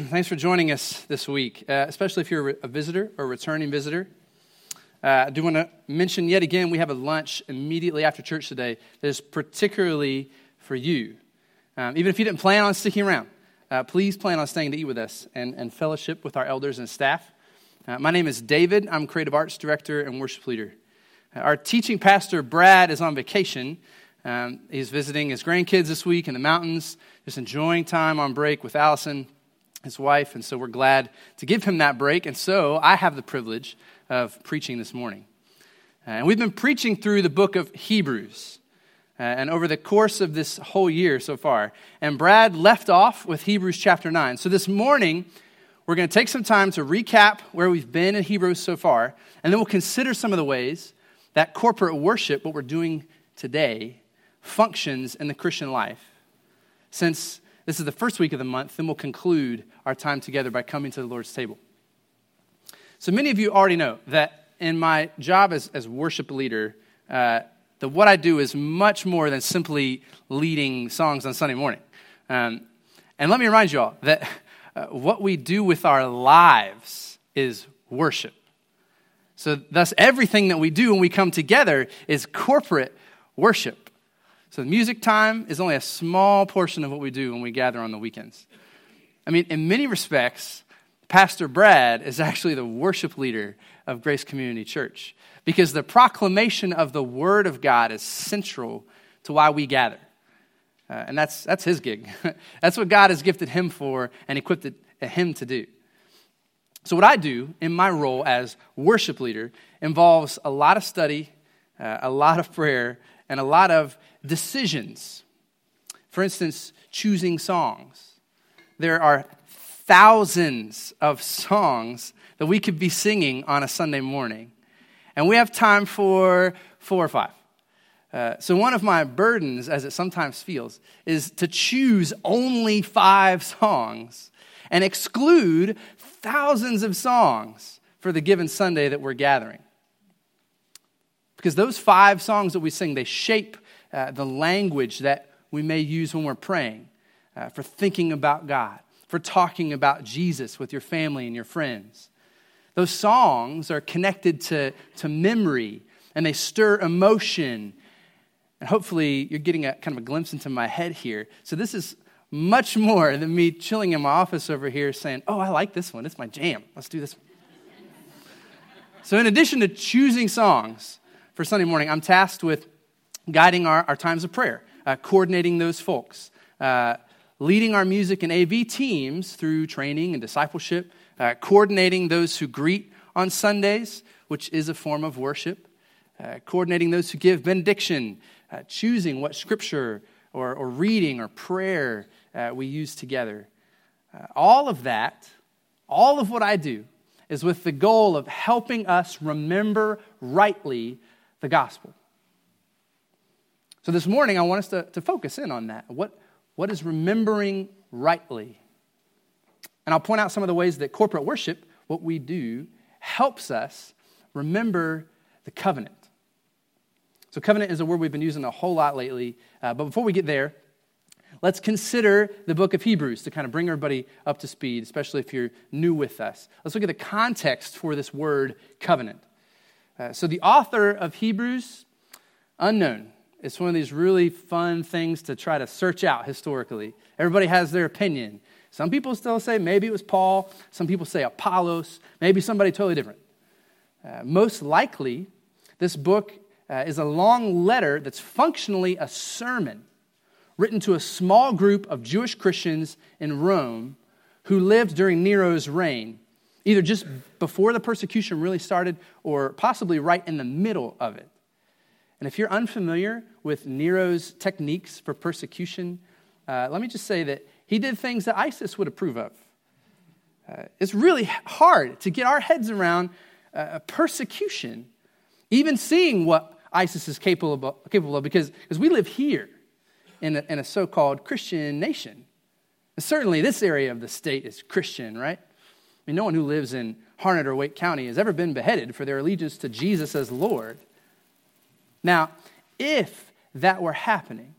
Thanks for joining us this week, uh, especially if you're a visitor or a returning visitor. Uh, I do want to mention yet again we have a lunch immediately after church today that is particularly for you. Um, even if you didn't plan on sticking around, uh, please plan on staying to eat with us and, and fellowship with our elders and staff. Uh, my name is David. I'm creative arts director and worship leader. Uh, our teaching pastor, Brad, is on vacation. Um, he's visiting his grandkids this week in the mountains, just enjoying time on break with Allison his wife, and so we're glad to give him that break. And so I have the privilege of preaching this morning. Uh, and we've been preaching through the book of Hebrews. Uh, and over the course of this whole year so far. And Brad left off with Hebrews chapter 9. So this morning, we're going to take some time to recap where we've been in Hebrews so far, and then we'll consider some of the ways that corporate worship, what we're doing today, functions in the Christian life. Since this is the first week of the month. Then we'll conclude our time together by coming to the Lord's table. So many of you already know that in my job as, as worship leader, uh, that what I do is much more than simply leading songs on Sunday morning. Um, and let me remind you all that uh, what we do with our lives is worship. So, thus, everything that we do when we come together is corporate worship. So, music time is only a small portion of what we do when we gather on the weekends. I mean, in many respects, Pastor Brad is actually the worship leader of Grace Community Church because the proclamation of the Word of God is central to why we gather. Uh, and that's, that's his gig. that's what God has gifted him for and equipped him to do. So, what I do in my role as worship leader involves a lot of study, uh, a lot of prayer, and a lot of decisions. For instance, choosing songs. There are thousands of songs that we could be singing on a Sunday morning, and we have time for four or five. Uh, so, one of my burdens, as it sometimes feels, is to choose only five songs and exclude thousands of songs for the given Sunday that we're gathering. Because those five songs that we sing, they shape uh, the language that we may use when we're praying, uh, for thinking about God, for talking about Jesus with your family and your friends. Those songs are connected to, to memory and they stir emotion. And hopefully, you're getting a kind of a glimpse into my head here. So, this is much more than me chilling in my office over here saying, Oh, I like this one. It's my jam. Let's do this one. so, in addition to choosing songs, for Sunday morning, I'm tasked with guiding our, our times of prayer, uh, coordinating those folks, uh, leading our music and AV teams through training and discipleship, uh, coordinating those who greet on Sundays, which is a form of worship, uh, coordinating those who give benediction, uh, choosing what scripture or, or reading or prayer uh, we use together. all of that, all of what I do, is with the goal of helping us remember rightly the gospel. So this morning, I want us to, to focus in on that. What, what is remembering rightly? And I'll point out some of the ways that corporate worship, what we do, helps us remember the covenant. So, covenant is a word we've been using a whole lot lately. Uh, but before we get there, let's consider the book of Hebrews to kind of bring everybody up to speed, especially if you're new with us. Let's look at the context for this word covenant. Uh, so, the author of Hebrews, unknown. It's one of these really fun things to try to search out historically. Everybody has their opinion. Some people still say maybe it was Paul. Some people say Apollos. Maybe somebody totally different. Uh, most likely, this book uh, is a long letter that's functionally a sermon written to a small group of Jewish Christians in Rome who lived during Nero's reign either just before the persecution really started or possibly right in the middle of it. And if you're unfamiliar with Nero's techniques for persecution, uh, let me just say that he did things that ISIS would approve of. Uh, it's really hard to get our heads around uh, persecution, even seeing what ISIS is capable of, capable of because, because we live here in a, in a so called Christian nation. And certainly, this area of the state is Christian, right? I mean, no one who lives in Harnett or Wake County has ever been beheaded for their allegiance to Jesus as Lord. Now, if that were happening,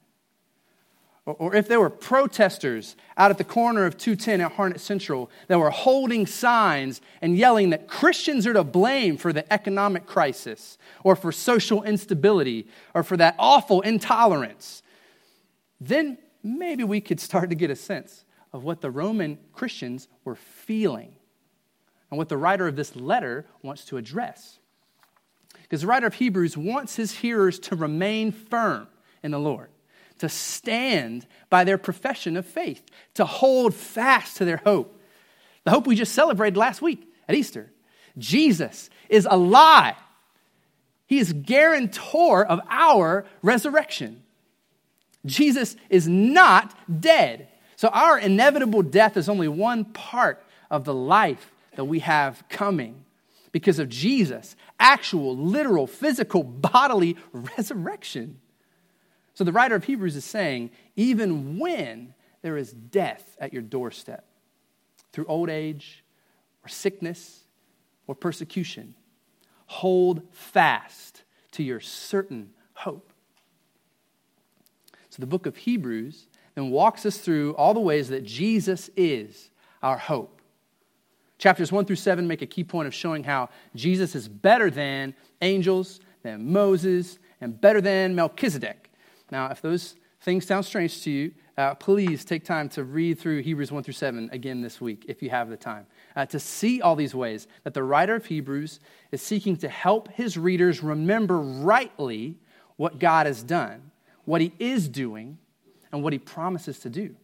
or if there were protesters out at the corner of 210 at Harnett Central that were holding signs and yelling that Christians are to blame for the economic crisis, or for social instability, or for that awful intolerance, then maybe we could start to get a sense of what the Roman Christians were feeling and what the writer of this letter wants to address. Because the writer of Hebrews wants his hearers to remain firm in the Lord to stand by their profession of faith, to hold fast to their hope. The hope we just celebrated last week at Easter. Jesus is alive. He is guarantor of our resurrection. Jesus is not dead. So our inevitable death is only one part of the life that we have coming because of Jesus' actual, literal, physical, bodily resurrection. So the writer of Hebrews is saying, even when there is death at your doorstep, through old age or sickness or persecution, hold fast to your certain hope. So the book of Hebrews then walks us through all the ways that Jesus is our hope. Chapters 1 through 7 make a key point of showing how Jesus is better than angels, than Moses, and better than Melchizedek. Now, if those things sound strange to you, uh, please take time to read through Hebrews 1 through 7 again this week if you have the time. Uh, to see all these ways that the writer of Hebrews is seeking to help his readers remember rightly what God has done, what he is doing, and what he promises to do.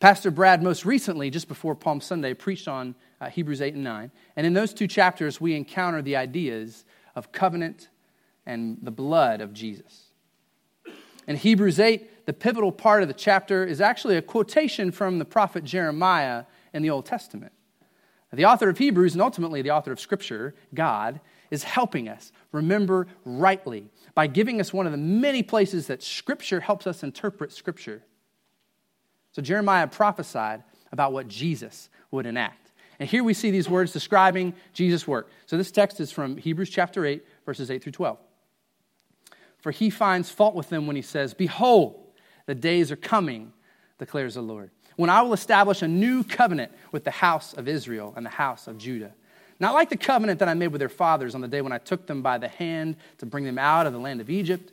Pastor Brad, most recently, just before Palm Sunday, preached on uh, Hebrews 8 and 9. And in those two chapters, we encounter the ideas of covenant and the blood of Jesus. In Hebrews 8, the pivotal part of the chapter is actually a quotation from the prophet Jeremiah in the Old Testament. The author of Hebrews, and ultimately the author of Scripture, God, is helping us remember rightly by giving us one of the many places that Scripture helps us interpret Scripture. So Jeremiah prophesied about what Jesus would enact. And here we see these words describing Jesus' work. So this text is from Hebrews chapter 8, verses 8 through 12 for he finds fault with them when he says, Behold, the days are coming, declares the Lord, when I will establish a new covenant with the house of Israel and the house of Judah. Not like the covenant that I made with their fathers on the day when I took them by the hand to bring them out of the land of Egypt,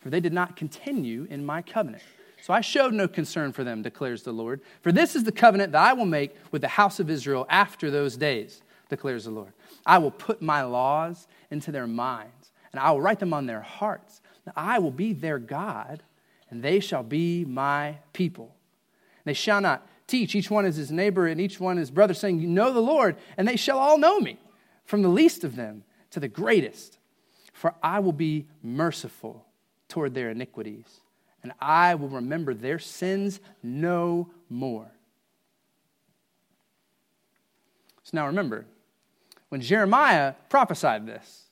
for they did not continue in my covenant. So I showed no concern for them, declares the Lord. For this is the covenant that I will make with the house of Israel after those days, declares the Lord. I will put my laws into their minds, and I will write them on their hearts I will be their God, and they shall be my people. They shall not teach each one as his neighbor and each one his brother, saying, You know the Lord, and they shall all know me, from the least of them to the greatest. For I will be merciful toward their iniquities, and I will remember their sins no more. So now remember, when Jeremiah prophesied this,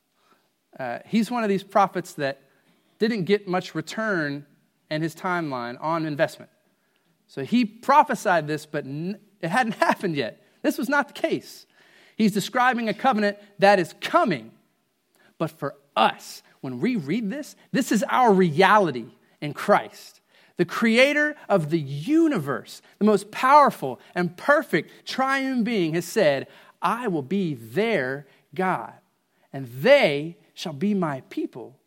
uh, he's one of these prophets that didn't get much return in his timeline on investment. So he prophesied this, but it hadn't happened yet. This was not the case. He's describing a covenant that is coming. But for us, when we read this, this is our reality in Christ. The creator of the universe, the most powerful and perfect triune being, has said, I will be their God, and they shall be my people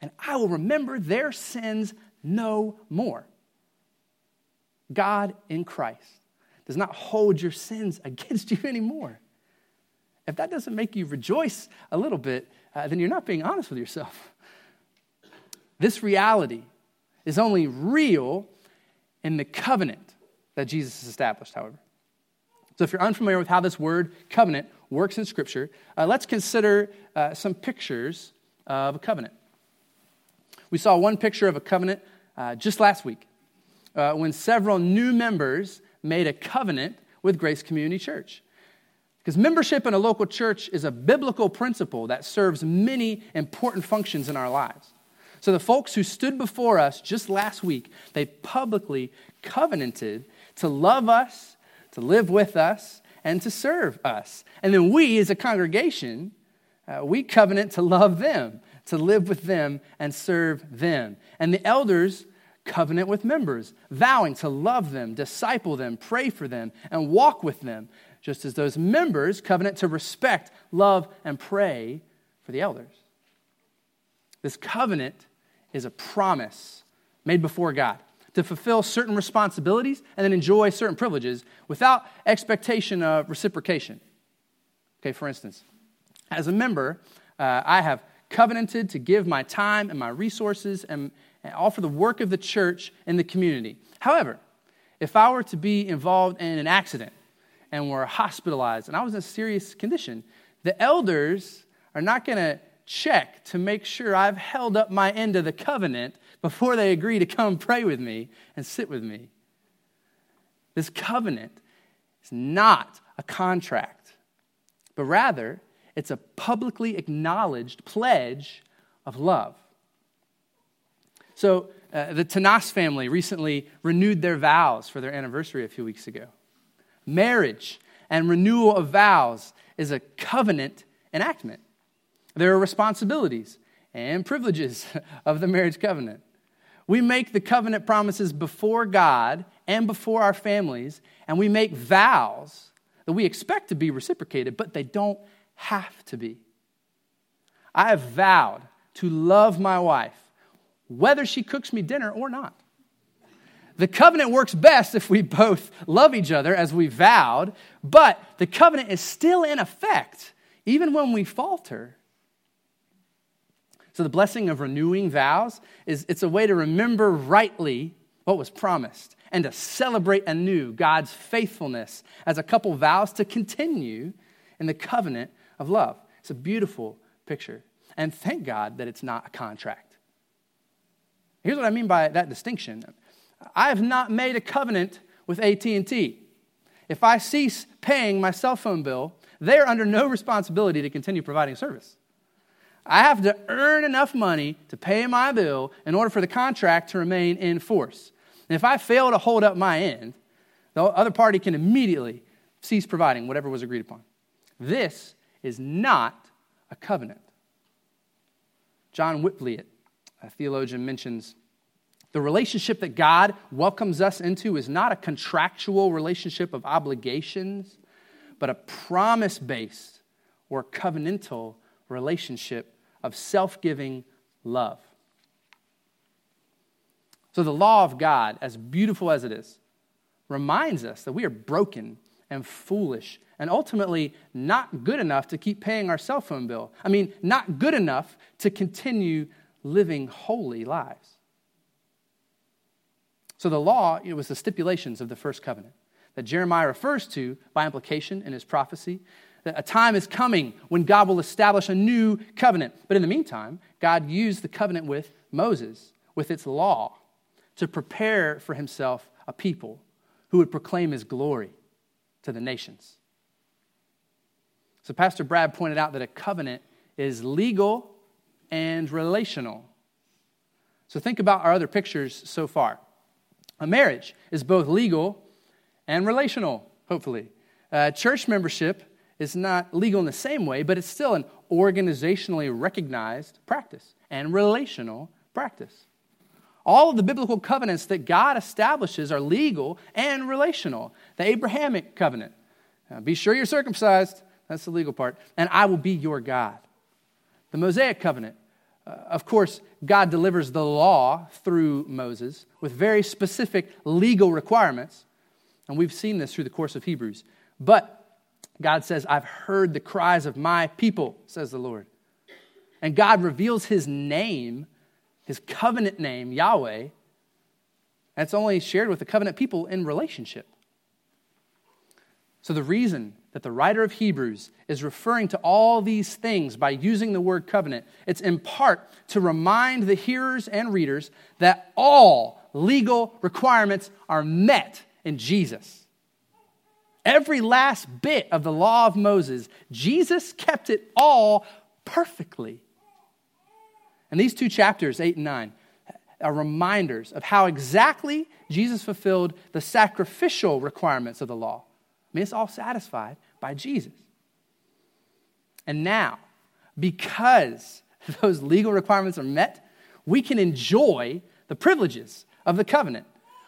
and I will remember their sins no more. God in Christ does not hold your sins against you anymore. If that doesn't make you rejoice a little bit, uh, then you're not being honest with yourself. This reality is only real in the covenant that Jesus has established, however. So, if you're unfamiliar with how this word covenant works in Scripture, uh, let's consider uh, some pictures of a covenant. We saw one picture of a covenant uh, just last week uh, when several new members made a covenant with Grace Community Church. Because membership in a local church is a biblical principle that serves many important functions in our lives. So the folks who stood before us just last week, they publicly covenanted to love us, to live with us, and to serve us. And then we, as a congregation, uh, we covenant to love them to live with them and serve them. And the elders covenant with members, vowing to love them, disciple them, pray for them, and walk with them, just as those members covenant to respect, love, and pray for the elders. This covenant is a promise made before God to fulfill certain responsibilities and then enjoy certain privileges without expectation of reciprocation. Okay, for instance, as a member, uh, I have covenanted to give my time and my resources and, and all for the work of the church and the community. However, if I were to be involved in an accident and were hospitalized and I was in a serious condition, the elders are not going to check to make sure I've held up my end of the covenant before they agree to come pray with me and sit with me. This covenant is not a contract, but rather it's a publicly acknowledged pledge of love. So, uh, the Tanas family recently renewed their vows for their anniversary a few weeks ago. Marriage and renewal of vows is a covenant enactment. There are responsibilities and privileges of the marriage covenant. We make the covenant promises before God and before our families, and we make vows that we expect to be reciprocated, but they don't have to be. I have vowed to love my wife, whether she cooks me dinner or not. The covenant works best if we both love each other as we vowed, but the covenant is still in effect even when we falter so the blessing of renewing vows is it's a way to remember rightly what was promised and to celebrate anew God's faithfulness as a couple vows to continue in the covenant of love. It's a beautiful picture. And thank God that it's not a contract. Here's what I mean by that distinction. I have not made a covenant with AT&T. If I cease paying my cell phone bill, they are under no responsibility to continue providing service. I have to earn enough money to pay my bill in order for the contract to remain in force. And if I fail to hold up my end, the other party can immediately cease providing whatever was agreed upon. This is not a covenant. John Wycliffe, a theologian, mentions the relationship that God welcomes us into is not a contractual relationship of obligations, but a promise based or covenantal relationship of self giving love. So, the law of God, as beautiful as it is, reminds us that we are broken and foolish and ultimately not good enough to keep paying our cell phone bill. I mean, not good enough to continue living holy lives. So, the law it was the stipulations of the first covenant that Jeremiah refers to by implication in his prophecy a time is coming when God will establish a new covenant. But in the meantime, God used the covenant with Moses, with its law, to prepare for himself a people who would proclaim his glory to the nations. So, Pastor Brad pointed out that a covenant is legal and relational. So, think about our other pictures so far. A marriage is both legal and relational, hopefully. Uh, church membership is not legal in the same way, but it's still an organizationally recognized practice and relational practice. All of the biblical covenants that God establishes are legal and relational. The Abrahamic covenant, now be sure you're circumcised, that's the legal part, and I will be your God. The Mosaic covenant, uh, of course, God delivers the law through Moses with very specific legal requirements, and we've seen this through the course of Hebrews. But God says, I've heard the cries of my people, says the Lord. And God reveals his name, his covenant name, Yahweh. That's only shared with the covenant people in relationship. So, the reason that the writer of Hebrews is referring to all these things by using the word covenant, it's in part to remind the hearers and readers that all legal requirements are met in Jesus. Every last bit of the law of Moses, Jesus kept it all perfectly. And these two chapters, 8 and 9, are reminders of how exactly Jesus fulfilled the sacrificial requirements of the law. I mean, it's all satisfied by Jesus. And now, because those legal requirements are met, we can enjoy the privileges of the covenant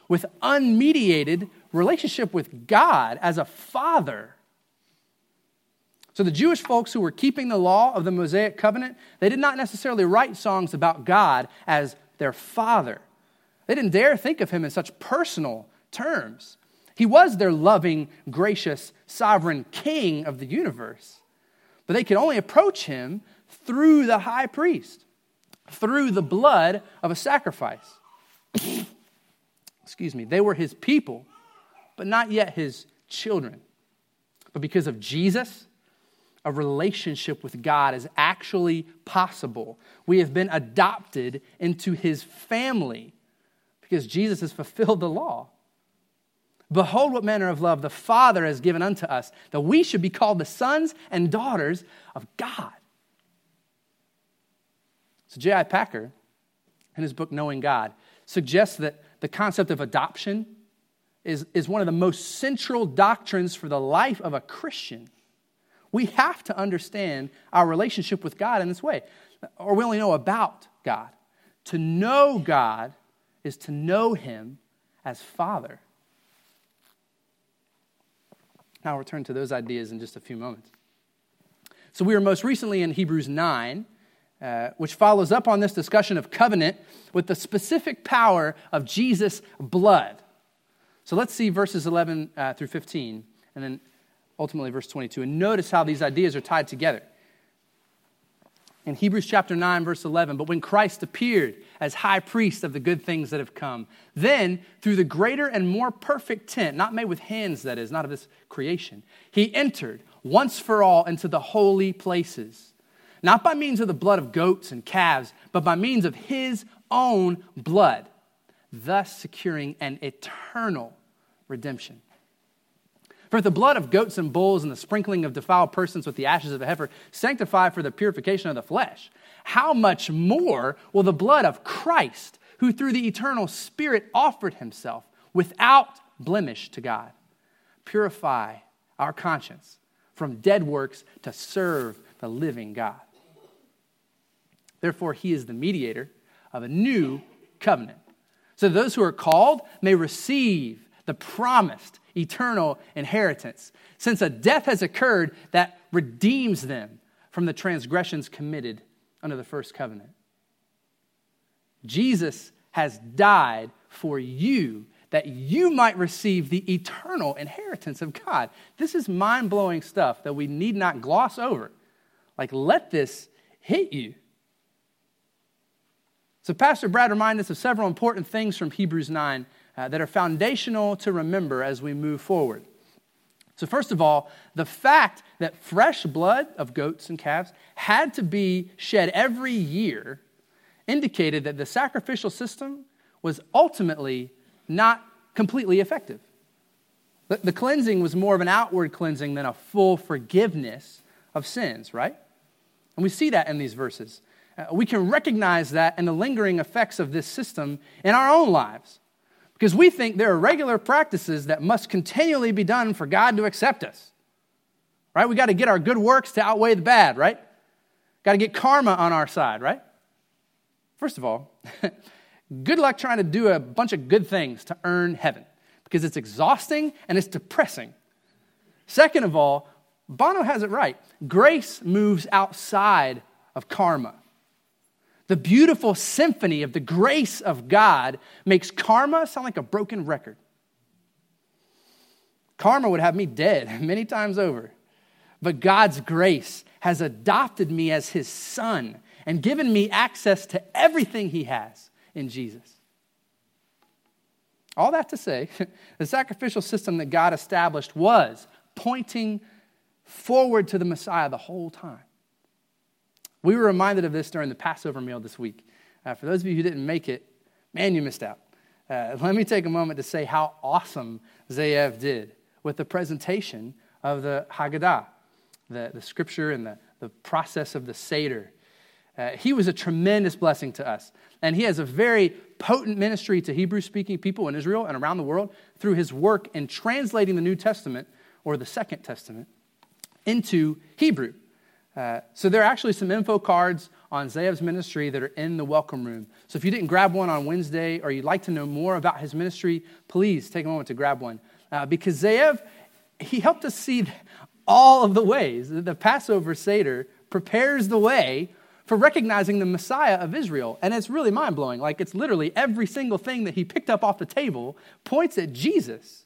with unmediated relationship with God as a father. So the Jewish folks who were keeping the law of the Mosaic covenant, they did not necessarily write songs about God as their father. They didn't dare think of him in such personal terms. He was their loving, gracious, sovereign king of the universe. But they could only approach him through the high priest, through the blood of a sacrifice. Excuse me. They were his people, but not yet his children. But because of Jesus, a relationship with God is actually possible. We have been adopted into his family because Jesus has fulfilled the law. Behold, what manner of love the Father has given unto us, that we should be called the sons and daughters of God. So, J.I. Packer, in his book Knowing God, suggests that the concept of adoption is, is one of the most central doctrines for the life of a Christian. We have to understand our relationship with God in this way, or we only know about God. To know God is to know Him as Father. Now, I'll return to those ideas in just a few moments. So, we were most recently in Hebrews 9, uh, which follows up on this discussion of covenant with the specific power of Jesus' blood. So, let's see verses 11 uh, through 15, and then ultimately verse 22. And notice how these ideas are tied together in Hebrews chapter 9, verse 11. But when Christ appeared as high priest of the good things that have come, then through the greater and more perfect tent, not made with hands, that is, not of this creation, he entered once for all into the holy places, not by means of the blood of goats and calves, but by means of his own blood, thus securing an eternal redemption. For the blood of goats and bulls and the sprinkling of defiled persons with the ashes of a heifer sanctify for the purification of the flesh, how much more will the blood of Christ, who through the eternal Spirit offered himself without blemish to God, purify our conscience from dead works to serve the living God? Therefore, he is the mediator of a new covenant. So those who are called may receive the promised eternal inheritance, since a death has occurred that redeems them from the transgressions committed under the first covenant. Jesus has died for you that you might receive the eternal inheritance of God. This is mind blowing stuff that we need not gloss over. Like, let this hit you. So, Pastor Brad reminded us of several important things from Hebrews 9 uh, that are foundational to remember as we move forward. So, first of all, the fact that fresh blood of goats and calves had to be shed every year indicated that the sacrificial system was ultimately not completely effective. The, the cleansing was more of an outward cleansing than a full forgiveness of sins, right? And we see that in these verses. Uh, we can recognize that and the lingering effects of this system in our own lives. Because we think there are regular practices that must continually be done for God to accept us. Right? We got to get our good works to outweigh the bad, right? Got to get karma on our side, right? First of all, good luck trying to do a bunch of good things to earn heaven because it's exhausting and it's depressing. Second of all, Bono has it right. Grace moves outside of karma. The beautiful symphony of the grace of God makes karma sound like a broken record. Karma would have me dead many times over. But God's grace has adopted me as his son and given me access to everything he has in Jesus. All that to say, the sacrificial system that God established was pointing forward to the Messiah the whole time. We were reminded of this during the Passover meal this week. Uh, for those of you who didn't make it, man, you missed out. Uh, let me take a moment to say how awesome Zayev did with the presentation of the Haggadah, the, the scripture and the, the process of the Seder. Uh, he was a tremendous blessing to us. And he has a very potent ministry to Hebrew speaking people in Israel and around the world through his work in translating the New Testament or the Second Testament into Hebrew. Uh, so there are actually some info cards on Zayev's ministry that are in the welcome room. So if you didn't grab one on Wednesday or you'd like to know more about his ministry, please take a moment to grab one. Uh, because Zayev, he helped us see all of the ways that the Passover Seder prepares the way for recognizing the Messiah of Israel. And it's really mind blowing. Like, it's literally every single thing that he picked up off the table points at Jesus.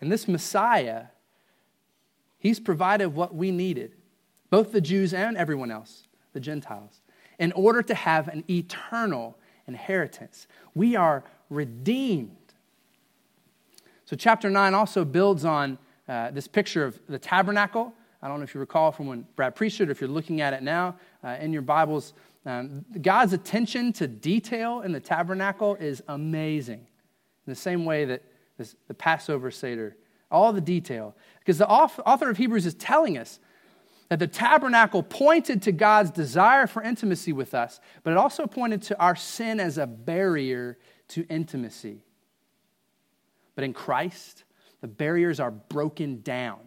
And this Messiah, he's provided what we needed, both the Jews and everyone else, the Gentiles, in order to have an eternal inheritance. We are redeemed. So, chapter 9 also builds on uh, this picture of the tabernacle I don't know if you recall from when Brad preached it or if you're looking at it now uh, in your Bibles. Um, God's attention to detail in the tabernacle is amazing. In the same way that this, the Passover Seder, all the detail. Because the author of Hebrews is telling us that the tabernacle pointed to God's desire for intimacy with us, but it also pointed to our sin as a barrier to intimacy. But in Christ, the barriers are broken down.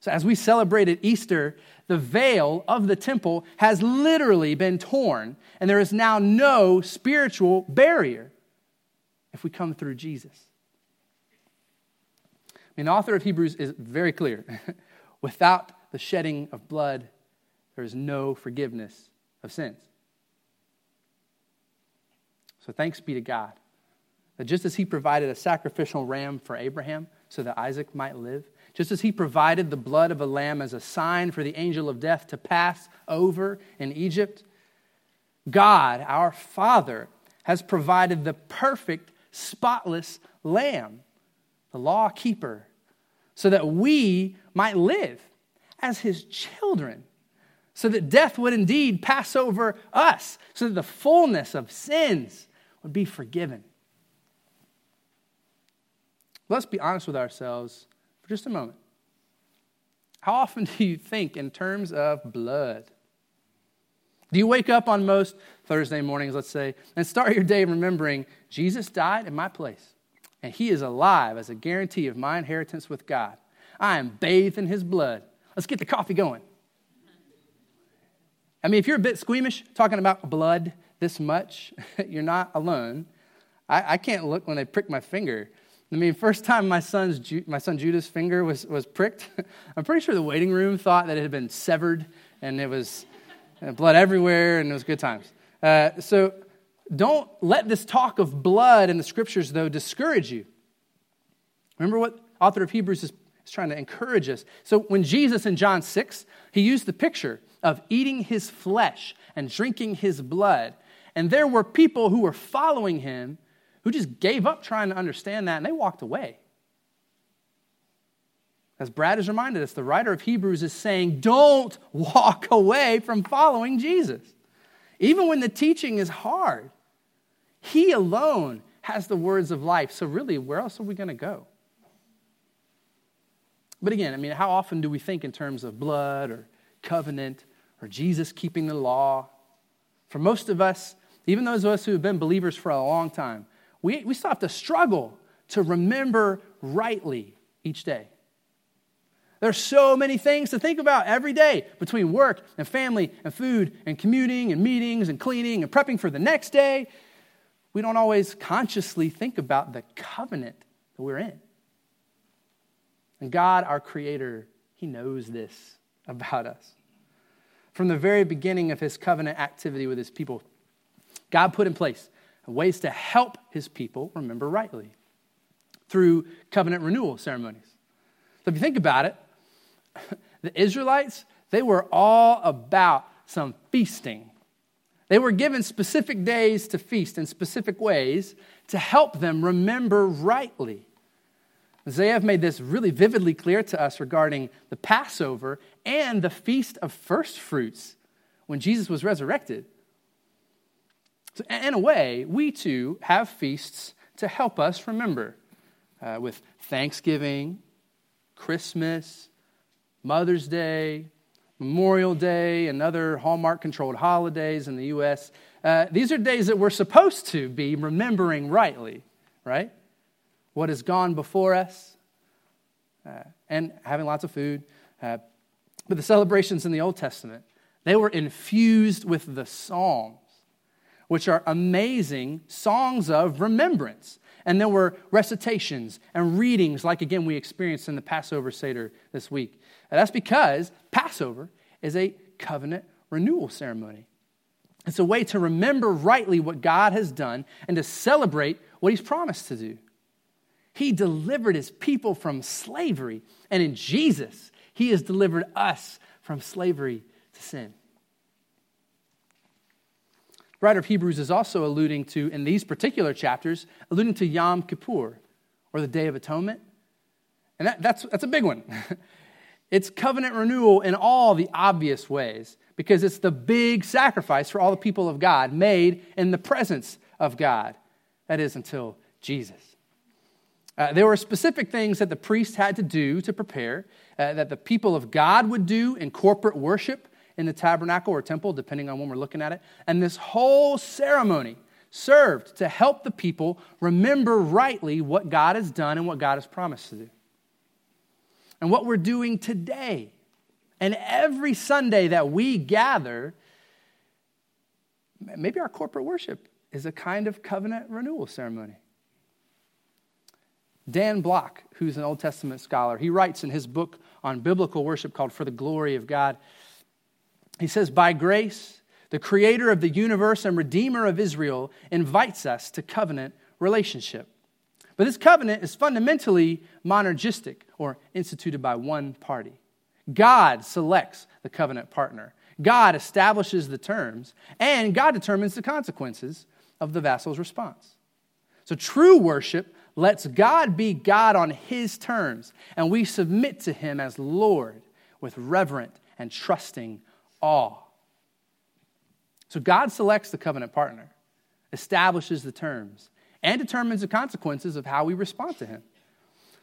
So, as we celebrated Easter, the veil of the temple has literally been torn, and there is now no spiritual barrier if we come through Jesus. I mean, the author of Hebrews is very clear. Without the shedding of blood, there is no forgiveness of sins. So, thanks be to God that just as He provided a sacrificial ram for Abraham so that Isaac might live, just as he provided the blood of a lamb as a sign for the angel of death to pass over in Egypt, God, our Father, has provided the perfect, spotless lamb, the law keeper, so that we might live as his children, so that death would indeed pass over us, so that the fullness of sins would be forgiven. Let's be honest with ourselves for just a moment. How often do you think in terms of blood? Do you wake up on most Thursday mornings, let's say, and start your day remembering Jesus died in my place, and he is alive as a guarantee of my inheritance with God? I am bathed in his blood. Let's get the coffee going. I mean, if you're a bit squeamish talking about blood this much, you're not alone. I, I can't look when they prick my finger I mean, first time my son's my son Judah's finger was, was pricked, I'm pretty sure the waiting room thought that it had been severed and it was uh, blood everywhere and it was good times. Uh, so don't let this talk of blood in the scriptures, though, discourage you. Remember what author of Hebrews is, is trying to encourage us. So when Jesus in John 6, he used the picture of eating his flesh and drinking his blood. And there were people who were following him who just gave up trying to understand that and they walked away. As Brad has reminded us, the writer of Hebrews is saying, don't walk away from following Jesus. Even when the teaching is hard, He alone has the words of life. So, really, where else are we going to go? But again, I mean, how often do we think in terms of blood or covenant or Jesus keeping the law? For most of us, even those of us who have been believers for a long time, we, we still have to struggle to remember rightly each day. There's so many things to think about every day between work and family and food and commuting and meetings and cleaning and prepping for the next day. We don't always consciously think about the covenant that we're in. And God, our Creator, He knows this about us. From the very beginning of His covenant activity with His people, God put in place ways to help his people remember rightly through covenant renewal ceremonies. So if you think about it, the Israelites, they were all about some feasting. They were given specific days to feast in specific ways to help them remember rightly. Zayev made this really vividly clear to us regarding the Passover and the Feast of First Fruits when Jesus was resurrected. So, in a way, we too have feasts to help us remember uh, with Thanksgiving, Christmas, Mother's Day, Memorial Day, and other Hallmark controlled holidays in the U.S. Uh, these are days that we're supposed to be remembering rightly, right? What has gone before us, uh, and having lots of food. Uh, but the celebrations in the Old Testament, They were infused with the Psalms, which are amazing songs of remembrance. And there were recitations and readings, like again we experienced in the Passover Seder this week. And that's because Passover is a covenant renewal ceremony. It's a way to remember rightly what God has done and to celebrate what He's promised to do. He delivered His people from slavery, and in Jesus, He has delivered us from slavery to sin. The writer of Hebrews is also alluding to, in these particular chapters, alluding to Yom Kippur, or the Day of Atonement. And that, that's, that's a big one. it's covenant renewal in all the obvious ways, because it's the big sacrifice for all the people of God made in the presence of God. That is, until Jesus. Uh, there were specific things that the priest had to do to prepare, uh, that the people of God would do in corporate worship in the tabernacle or temple, depending on when we're looking at it. And this whole ceremony served to help the people remember rightly what God has done and what God has promised to do. And what we're doing today and every Sunday that we gather, maybe our corporate worship is a kind of covenant renewal ceremony. Dan Block, who's an Old Testament scholar, he writes in his book on biblical worship called For the Glory of God. He says, By grace, the creator of the universe and redeemer of Israel invites us to covenant relationship. But this covenant is fundamentally monergistic or instituted by one party. God selects the covenant partner, God establishes the terms, and God determines the consequences of the vassal's response. So true worship lets God be God on his terms, and we submit to him as Lord with reverent and trusting awe. So God selects the covenant partner, establishes the terms, and determines the consequences of how we respond to him.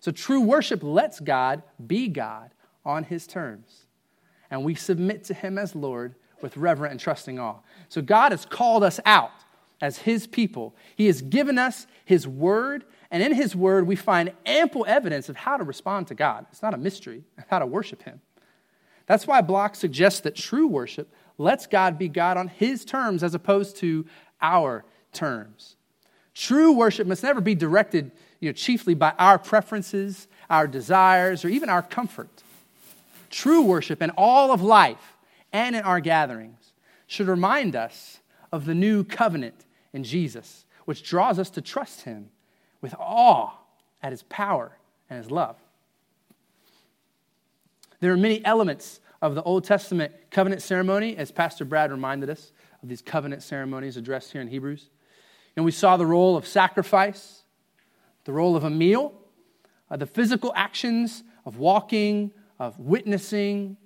So true worship lets God be God on his terms, and we submit to him as Lord with reverent and trusting awe. So God has called us out as his people. He has given us his word, and in his word we find ample evidence of how to respond to God. It's not a mystery, how to worship him. That's why Block suggests that true worship lets God be God on his terms as opposed to our terms. True worship must never be directed you know, chiefly by our preferences, our desires, or even our comfort. True worship in all of life and in our gatherings should remind us of the new covenant in Jesus, which draws us to trust him with awe at his power and his love. There are many elements of the Old Testament covenant ceremony, as Pastor Brad reminded us of these covenant ceremonies addressed here in Hebrews. And we saw the role of sacrifice, the role of a meal, uh, the physical actions of walking, of witnessing.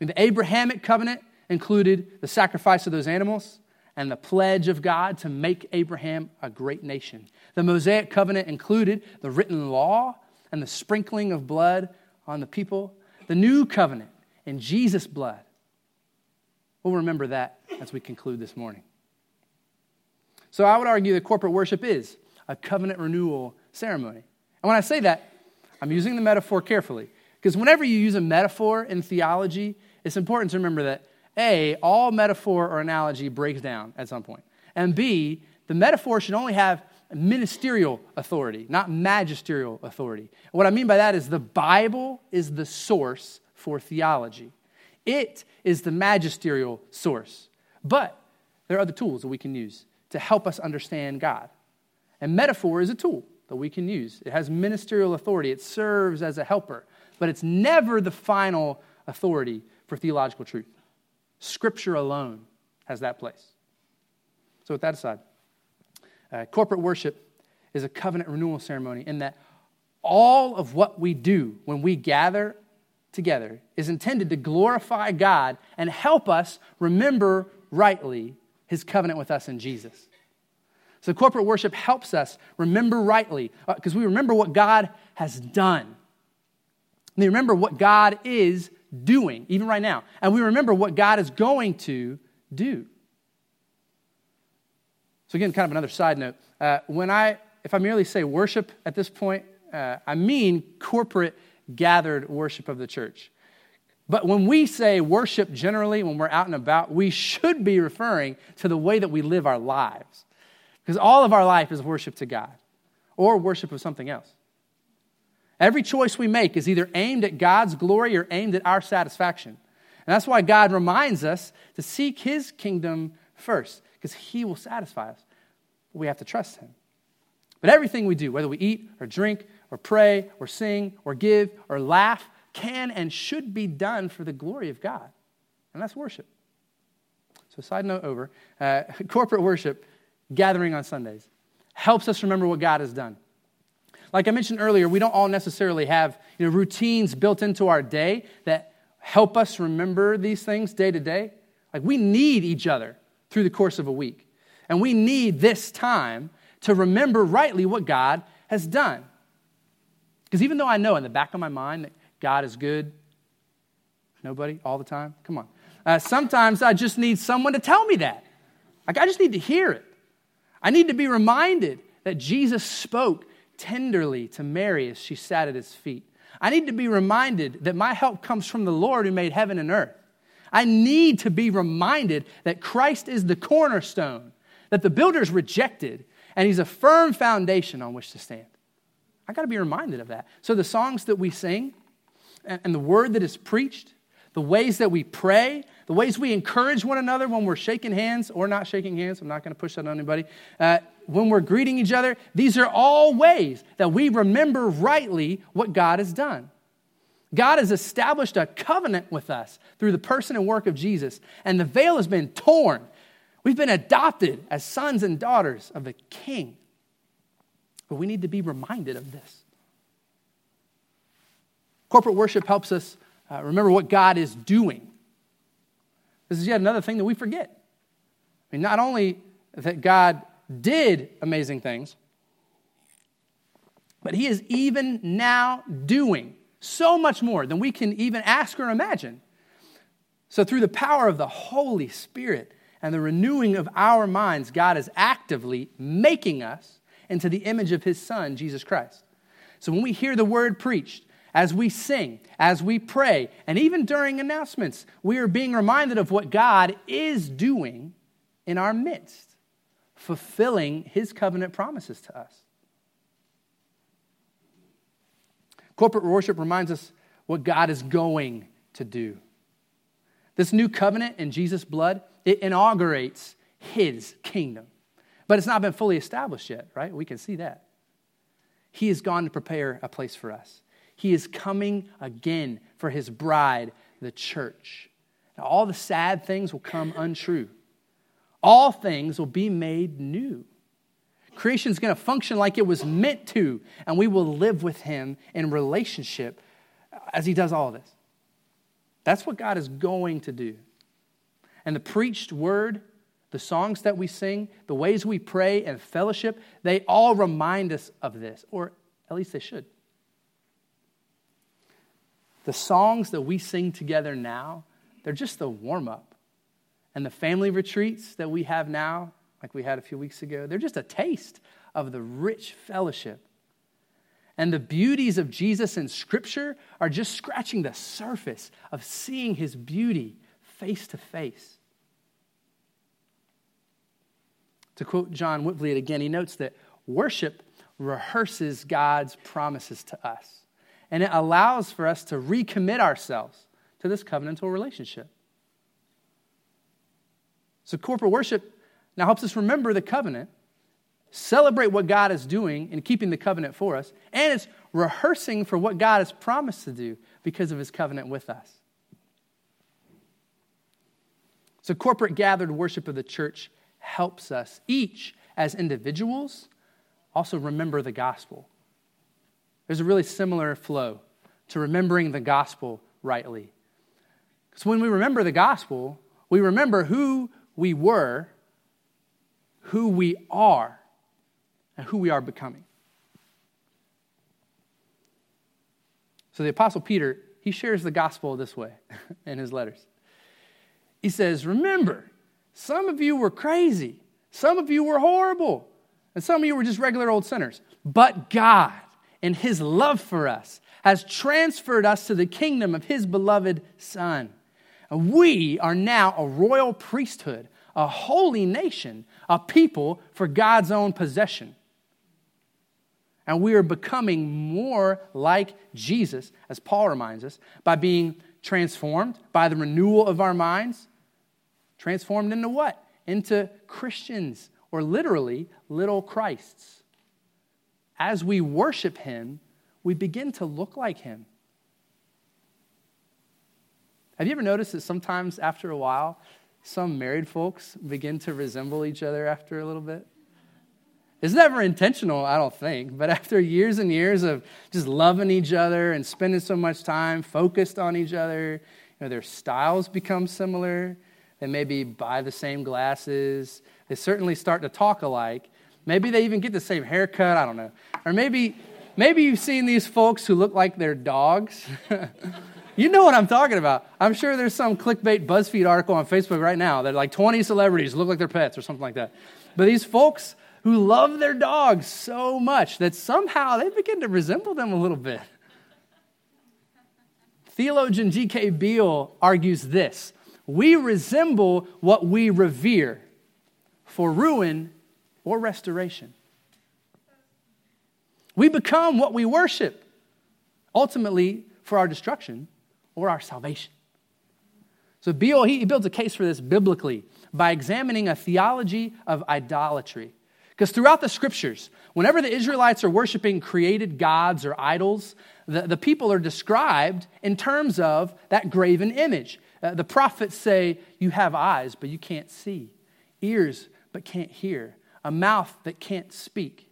And the Abrahamic covenant included the sacrifice of those animals and the pledge of God to make Abraham a great nation. The Mosaic covenant included the written law and the sprinkling of blood on the people, the new covenant in Jesus' blood. We'll remember that as we conclude this morning. So I would argue that corporate worship is a covenant renewal ceremony. And when I say that, I'm using the metaphor carefully. Because whenever you use a metaphor in theology, it's important to remember that A, all metaphor or analogy breaks down at some point. And B, the metaphor should only have ministerial authority, not magisterial authority. And what I mean by that is the Bible is the source for theology, it is the magisterial source. But there are other tools that we can use to help us understand God. And metaphor is a tool that we can use. It has ministerial authority, it serves as a helper, but it's never the final authority for theological truth. Scripture alone has that place. So, with that aside, uh, corporate worship is a covenant renewal ceremony in that all of what we do when we gather together is intended to glorify God and help us remember rightly his covenant with us in Jesus. So, corporate worship helps us remember rightly because uh, we remember what God has done. And we remember what God is doing, even right now. And we remember what God is going to do. So, again, kind of another side note. Uh, when I, if I merely say worship at this point, uh, I mean corporate gathered worship of the church. But when we say worship generally, when we're out and about, we should be referring to the way that we live our lives. Because all of our life is worship to God or worship of something else. Every choice we make is either aimed at God's glory or aimed at our satisfaction. And that's why God reminds us to seek his kingdom first, because he will satisfy us. We have to trust him. But everything we do, whether we eat or drink or pray or sing or give or laugh, can and should be done for the glory of God. And that's worship. So, side note over uh, corporate worship, gathering on Sundays, helps us remember what God has done. Like I mentioned earlier, we don't all necessarily have you know, routines built into our day that help us remember these things day to day. Like we need each other through the course of a week. And we need this time to remember rightly what God has done. Because even though I know in the back of my mind that God is good, nobody all the time, come on. Uh, sometimes I just need someone to tell me that. Like I just need to hear it. I need to be reminded that Jesus spoke tenderly to Mary as she sat at his feet. I need to be reminded that my help comes from the Lord who made heaven and earth. I need to be reminded that Christ is the cornerstone, that the builders rejected, and he's a firm foundation on which to stand. I got to be reminded of that. So the songs that we sing and the word that is preached, the ways that we pray, the ways we encourage one another when we're shaking hands or not shaking hands, I'm not going to push that on anybody, uh, when we're greeting each other, these are all ways that we remember rightly what God has done. God has established a covenant with us through the person and work of Jesus, and the veil has been torn. We've been adopted as sons and daughters of the King. But we need to be reminded of this. Corporate worship helps us uh, remember what God is doing. This is yet another thing that we forget. I mean, not only that God did amazing things, but He is even now doing so much more than we can even ask or imagine. So, through the power of the Holy Spirit and the renewing of our minds, God is actively making us into the image of His Son, Jesus Christ. So, when we hear the word preached, as we sing, as we pray, and even during announcements, we are being reminded of what God is doing in our midst, fulfilling His covenant promises to us. Corporate worship reminds us what God is going to do. This new covenant in Jesus' blood, it inaugurates his kingdom. But it's not been fully established yet, right? We can see that. He has gone to prepare a place for us. He is coming again for his bride, the church. Now, all the sad things will come untrue. All things will be made new. Creation is going to function like it was meant to, and we will live with Him in relationship as He does all of this. That's what God is going to do. And the preached word, the songs that we sing, the ways we pray and fellowship, they all remind us of this, or at least they should. The songs that we sing together now, they're just the warm up. And the family retreats that we have now, like we had a few weeks ago. They're just a taste of the rich fellowship. And the beauties of Jesus in Scripture are just scratching the surface of seeing his beauty face to face. To quote John Witvliet again, he notes that worship rehearses God's promises to us, and it allows for us to recommit ourselves to this covenantal relationship. So, corporate worship now helps us remember the covenant, celebrate what God is doing in keeping the covenant for us, and it's rehearsing for what God has promised to do because of his covenant with us. So, corporate gathered worship of the church helps us each as individuals also remember the gospel. There's a really similar flow to remembering the gospel rightly. Because when we remember the gospel, we remember who we were who we are and who we are becoming. So the Apostle Peter, he shares the gospel this way in his letters. He says, Remember, some of you were crazy, some of you were horrible, and some of you were just regular old sinners. But God, in his love for us, has transferred us to the kingdom of his beloved Son. And we are now a royal priesthood, a holy nation, a people for God's own possession. And we are becoming more like Jesus, as Paul reminds us, by being transformed by the renewal of our minds. Transformed into what? Into Christians, or literally, little Christs. As we worship Him, we begin to look like Him. Have you ever noticed that sometimes after a while, some married folks begin to resemble each other after a little bit? It's never intentional, I don't think, but after years and years of just loving each other and spending so much time focused on each other, you know, their styles become similar. They maybe buy the same glasses. They certainly start to talk alike. Maybe they even get the same haircut, I don't know. Or maybe maybe you've seen these folks who look like their dogs. you know what I'm talking about. I'm sure there's some clickbait BuzzFeed article on Facebook right now that like 20 celebrities look like their pets or something like that. But these folks who love their dogs so much that somehow they begin to resemble them a little bit. Theologian G.K. Beale argues this We resemble what we revere for ruin or restoration. We become what we worship, ultimately for our destruction or our salvation. So Beale, he, builds a case for this biblically by examining a theology of idolatry. Because throughout the scriptures, whenever the Israelites are worshiping created gods or idols, the, the people are described in terms of that graven image. Uh, the prophets say, You have eyes, but you can't see, ears, but can't hear, a mouth that can't speak.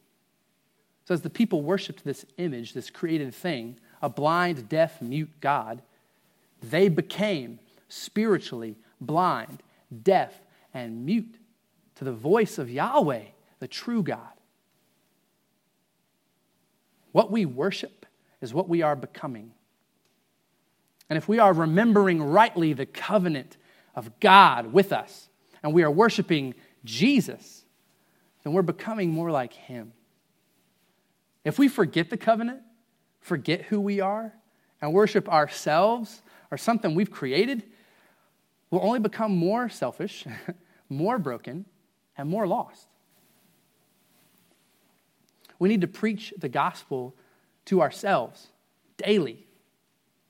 So, as the people worshiped this image, this created thing, a blind, deaf, mute God, they became spiritually blind, deaf, and mute to the voice of Yahweh the true God. What we worship is what we are becoming. And if we are remembering rightly the covenant of God with us, and we are worshiping Jesus, then we're becoming more like Him. If we forget the covenant, forget who we are, and worship ourselves or something we've created, we'll only become more selfish, more broken, and more lost. We need to preach the gospel to ourselves daily.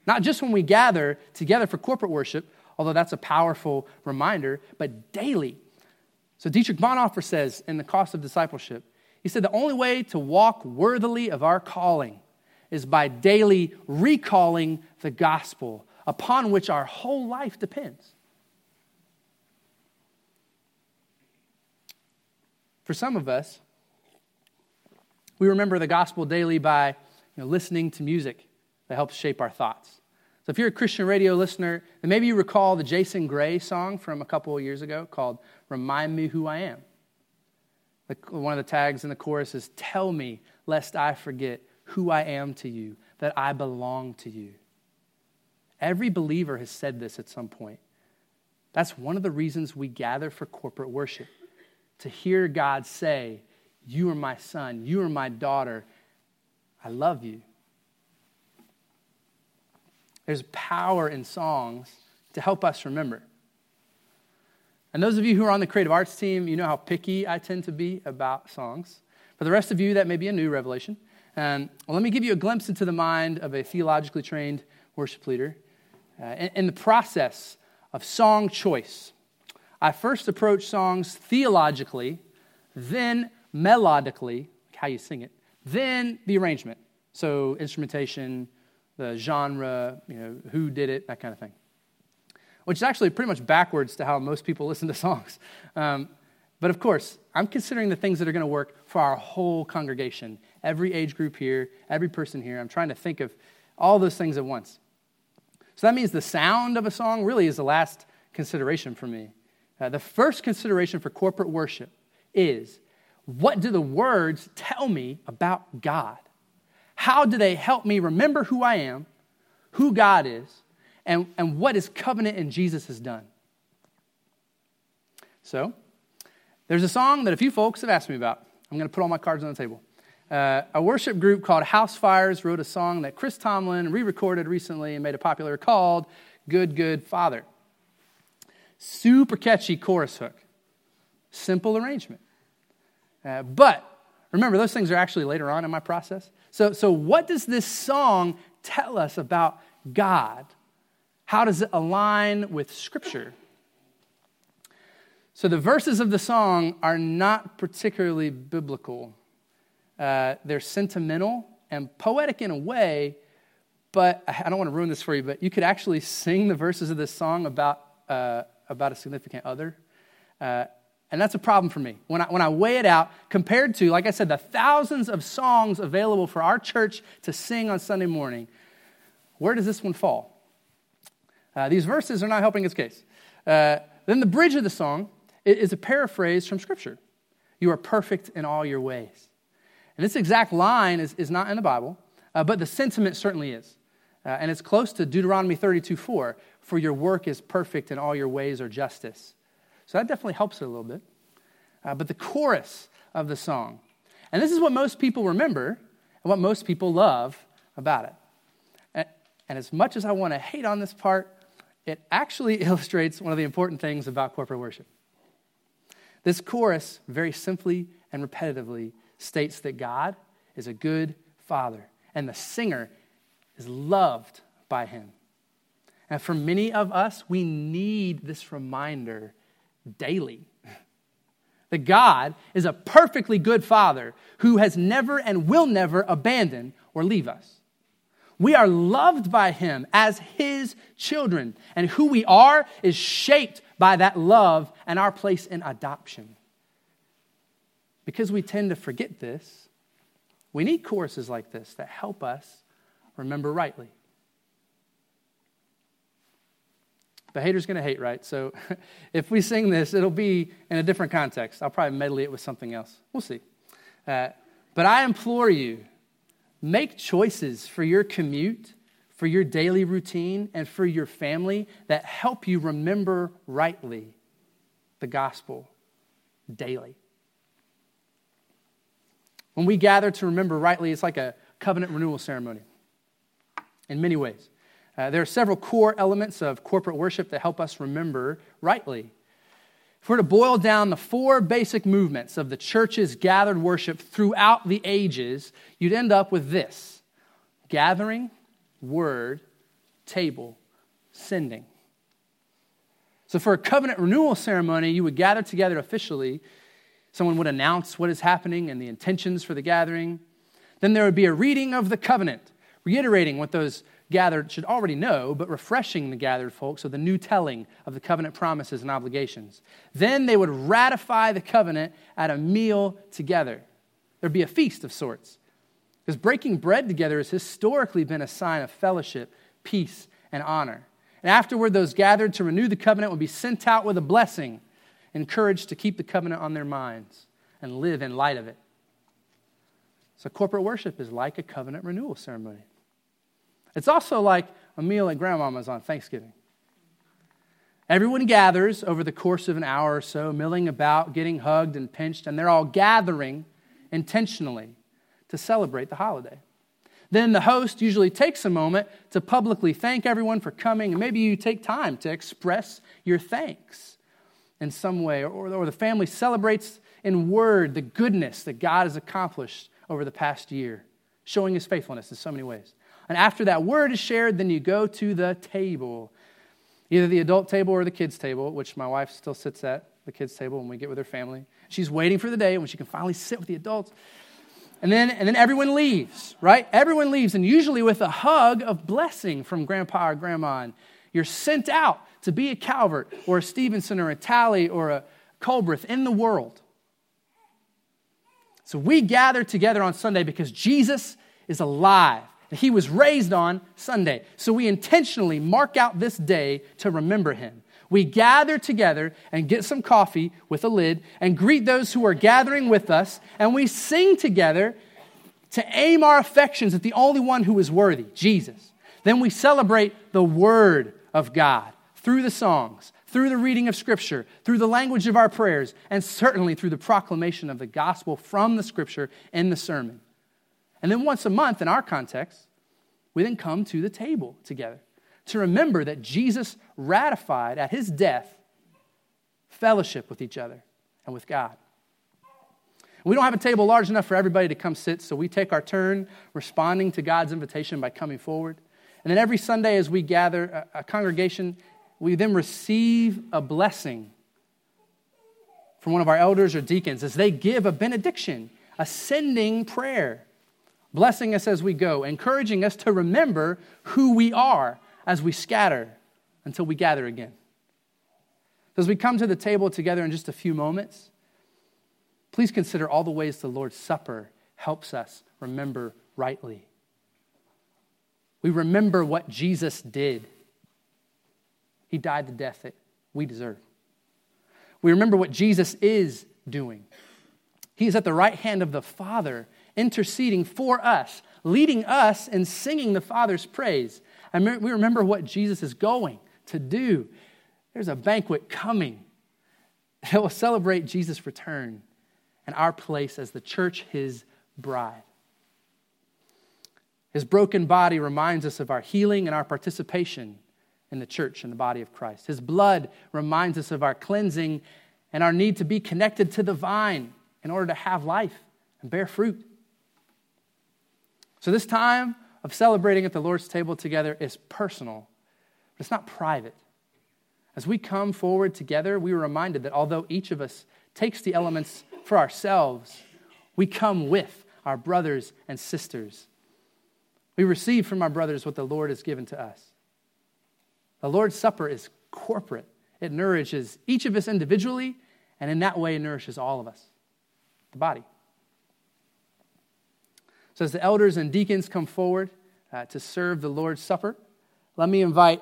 Not just when we gather together for corporate worship, although that's a powerful reminder, but daily. So Dietrich Bonhoeffer says in The Cost of Discipleship, he said, The only way to walk worthily of our calling is by daily recalling the gospel upon which our whole life depends. For some of us, we remember the gospel daily by you know, listening to music that helps shape our thoughts. So if you're a Christian radio listener, then maybe you recall the Jason Gray song from a couple of years ago called Remind Me Who I Am. One of the tags in the chorus is Tell me, lest I forget who I am to you, that I belong to you. Every believer has said this at some point. That's one of the reasons we gather for corporate worship to hear God say, you are my son. You are my daughter. I love you. There's power in songs to help us remember. And those of you who are on the creative arts team, you know how picky I tend to be about songs. For the rest of you, that may be a new revelation. And well, let me give you a glimpse into the mind of a theologically trained worship leader. Uh, in, in the process of song choice, I first approach songs theologically, then melodically, how you sing it, then the arrangement. So instrumentation, the genre, you know, who did it, that kind of thing. Which is actually pretty much backwards to how most people listen to songs. Um, but of course, I'm considering the things that are going to work for our whole congregation, every age group here, every person here. I'm trying to think of all those things at once. So that means the sound of a song really is the last consideration for me. Uh, the first consideration for corporate worship is what do the words tell me about God? How do they help me remember who I am, who God is, and, and what his covenant in Jesus has done? So, there's a song that a few folks have asked me about. I'm going to put all my cards on the table. Uh, a worship group called Housefires wrote a song that Chris Tomlin re recorded recently and made it popular called Good, Good Father. Super catchy chorus hook. Simple arrangement. Uh, but remember, those things are actually later on in my process. So, so, what does this song tell us about God? How does it align with Scripture? So, the verses of the song are not particularly biblical. Uh, they're sentimental and poetic in a way, but I don't want to ruin this for you, but you could actually sing the verses of this song about, uh, about a significant other. Uh, and that's a problem for me. When I, when I weigh it out, compared to, like I said, the thousands of songs available for our church to sing on Sunday morning, where does this one fall? Uh, these verses are not helping its case. Uh, then the bridge of the song is a paraphrase from Scripture You are perfect in all your ways. And this exact line is, is not in the Bible, uh, but the sentiment certainly is. Uh, and it's close to Deuteronomy 32 4 For your work is perfect and all your ways are justice. So that definitely helps it a little bit. Uh, but the chorus of the song, and this is what most people remember and what most people love about it. And as much as I want to hate on this part, it actually illustrates one of the important things about corporate worship. This chorus, very simply and repetitively, states that God is a good father, and the singer is loved by him. And for many of us, we need this reminder daily. That God is a perfectly good Father who has never and will never abandon or leave us. We are loved by Him as His children, and who we are is shaped by that love and our place in adoption. Because we tend to forget this, we need courses like this that help us remember rightly. The hater's going to hate, right? So if we sing this, it'll be in a different context. I'll probably medley it with something else. We'll see. Uh, but I implore you make choices for your commute, for your daily routine, and for your family that help you remember rightly the gospel daily. When we gather to remember rightly, it's like a covenant renewal ceremony in many ways. Uh, there are several core elements of corporate worship that help us remember rightly. If we're to boil down the four basic movements of the church's gathered worship throughout the ages, you'd end up with this gathering, word, table, sending. So, for a covenant renewal ceremony, you would gather together officially. Someone would announce what is happening and the intentions for the gathering. Then there would be a reading of the covenant, reiterating what those gathered should already know, but refreshing the gathered folks with a new telling of the covenant promises and obligations. Then they would ratify the covenant at a meal together. There'd be a feast of sorts. Because breaking bread together has historically been a sign of fellowship, peace, and honor. And afterward, those gathered to renew the covenant would be sent out with a blessing, encouraged to keep the covenant on their minds and live in light of it. So, corporate worship is like a covenant renewal ceremony. It's also like a meal at grandmama's on Thanksgiving. Everyone gathers over the course of an hour or so, milling about, getting hugged and pinched, and they're all gathering intentionally to celebrate the holiday. Then the host usually takes a moment to publicly thank everyone for coming, and maybe you take time to express your thanks in some way, or, or the family celebrates in word the goodness that God has accomplished over the past year, showing his faithfulness in so many ways. And after that word is shared, then you go to the table, either the adult table or the kids' table, which my wife still sits at the kids' table when we get with her family. She's waiting for the day when she can finally sit with the adults. And then, and then everyone leaves, right? Everyone leaves, and usually with a hug of blessing from grandpa or grandma. And you're sent out to be a Calvert or a Stevenson or a Tally or a Culbreth in the world. So we gather together on Sunday because Jesus is alive he was raised on Sunday. So we intentionally mark out this day to remember him. We gather together and get some coffee with a lid and greet those who are gathering with us, and we sing together to aim our affections at the only one who is worthy, Jesus. Then we celebrate the Word of God through the songs, through the reading of Scripture, through the language of our prayers, and certainly through the proclamation of the gospel from the Scripture in the sermon. And then once a month, in our context, we then come to the table together to remember that Jesus ratified at his death fellowship with each other and with God. We don't have a table large enough for everybody to come sit, so we take our turn responding to God's invitation by coming forward. And then every Sunday, as we gather a, congregation, we then receive a blessing from one of our elders or deacons as they give a benediction, a sending prayer, blessing us as we go, encouraging us to remember who we are as we scatter until we gather again. As we come to the table together in just a few moments, please consider all the ways the Lord's Supper helps us remember rightly. We remember what Jesus did. He died the death that we deserve. We remember what Jesus is doing. He is at the right hand of the Father, interceding for us, leading us in singing the Father's praise. And we remember what Jesus is going to do. There's a banquet coming that will celebrate Jesus' return and our place as the church, his bride. His broken body reminds us of our healing and our participation in the church and the body of Christ. His blood reminds us of our cleansing and our need to be connected to the vine in order to have life and bear fruit. So, this time of celebrating at the Lord's table together is personal, but it's not private. As we come forward together, we are reminded that although each of us takes the elements for ourselves, we come with our brothers and sisters. We receive from our brothers what the Lord has given to us. The Lord's Supper is corporate, it nourishes each of us individually, and in that way, nourishes all of us, the body. So, as the elders and deacons come forward uh, to serve the Lord's Supper, let me invite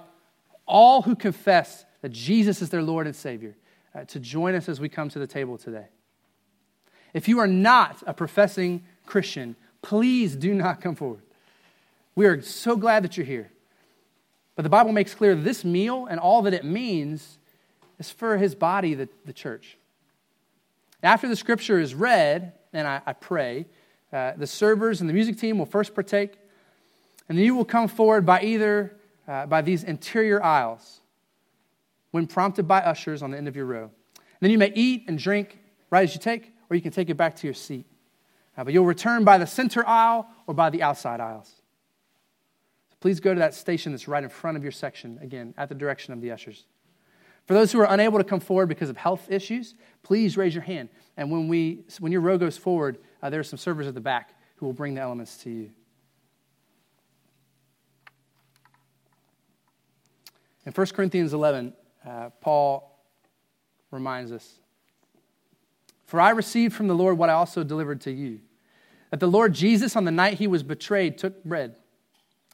all who confess that Jesus is their Lord and Savior uh, to join us as we come to the table today. If you are not a professing Christian, please do not come forward. We are so glad that you're here. But the Bible makes clear this meal and all that it means is for his body, the, the church. After the scripture is read, and I, I pray, uh, the servers and the music team will first partake, and then you will come forward by either uh, by these interior aisles when prompted by ushers on the end of your row. And then you may eat and drink right as you take, or you can take it back to your seat. Uh, but you'll return by the center aisle or by the outside aisles. So please go to that station that's right in front of your section, again, at the direction of the ushers. For those who are unable to come forward because of health issues, please raise your hand. And when, we, when your row goes forward, uh, there are some servers at the back who will bring the elements to you. In 1 Corinthians 11, uh, Paul reminds us For I received from the Lord what I also delivered to you that the Lord Jesus, on the night he was betrayed, took bread.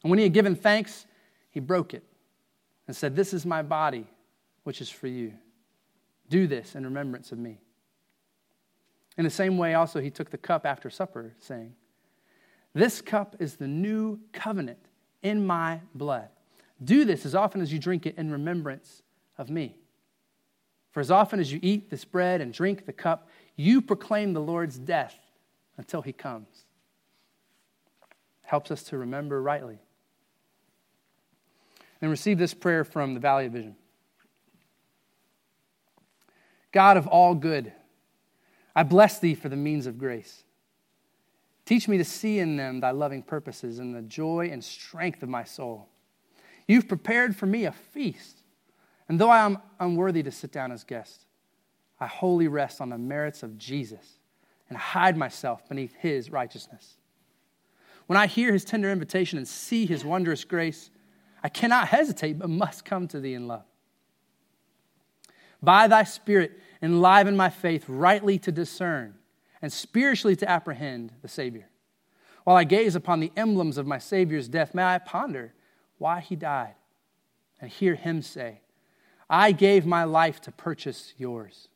And when he had given thanks, he broke it and said, This is my body which is for you. Do this in remembrance of me. In the same way, also, he took the cup after supper, saying, This cup is the new covenant in my blood. Do this as often as you drink it in remembrance of me. For as often as you eat this bread and drink the cup, you proclaim the Lord's death until he comes. Helps us to remember rightly. And receive this prayer from the Valley of Vision. God of all good, I bless thee for the means of grace. Teach me to see in them thy loving purposes and the joy and strength of my soul. You've prepared for me a feast, and though I am unworthy to sit down as guest, I wholly rest on the merits of Jesus and hide myself beneath his righteousness. When I hear his tender invitation and see his wondrous grace, I cannot hesitate but must come to thee in love. By thy Spirit, enliven my faith rightly to discern and spiritually to apprehend the Savior. While I gaze upon the emblems of my Savior's death, may I ponder why he died and hear him say, I gave my life to purchase yours,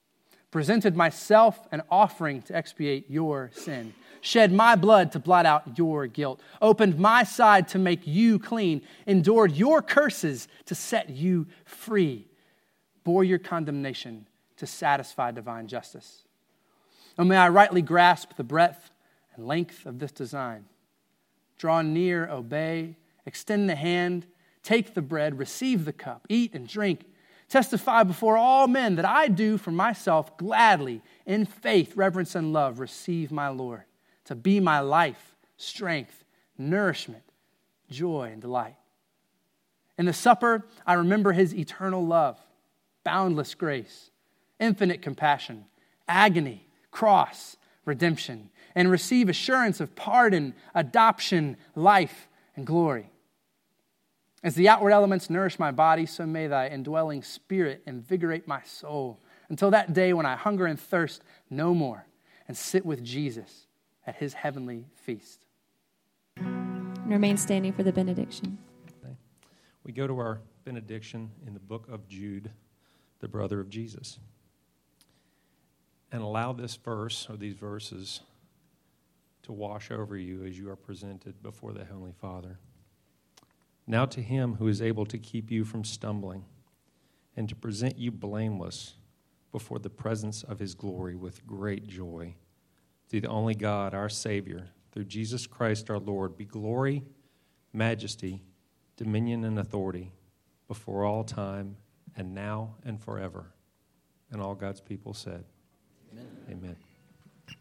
presented myself an offering to expiate your sin, shed my blood to blot out your guilt, opened my side to make you clean, endured your curses to set you free bore your condemnation to satisfy divine justice. And may I rightly grasp the breadth and length of this design, Draw near, obey, extend the hand, take the bread, receive the cup, eat and drink. Testify before all men that I do for myself gladly, in faith, reverence, and love, receive my Lord to be my life, strength, nourishment, joy, and delight. In the supper, I remember his eternal love, boundless grace, infinite compassion, agony, cross, redemption, and receive assurance of pardon, adoption, life, and glory. As the outward elements nourish my body, so may thy indwelling spirit invigorate my soul until that day when I hunger and thirst no more and sit with Jesus at his heavenly feast. And remain standing for the benediction. We go to our benediction in the book of Jude, the brother of Jesus. And allow this verse or these verses to wash over you as you are presented before the Heavenly Father. Now to him who is able to keep you from stumbling and to present you blameless before the presence of his glory with great joy. Through the only God, our Savior, through Jesus Christ our Lord, be glory, majesty, dominion, and authority before all time and now and forever. And all God's people said, Amen. Amen.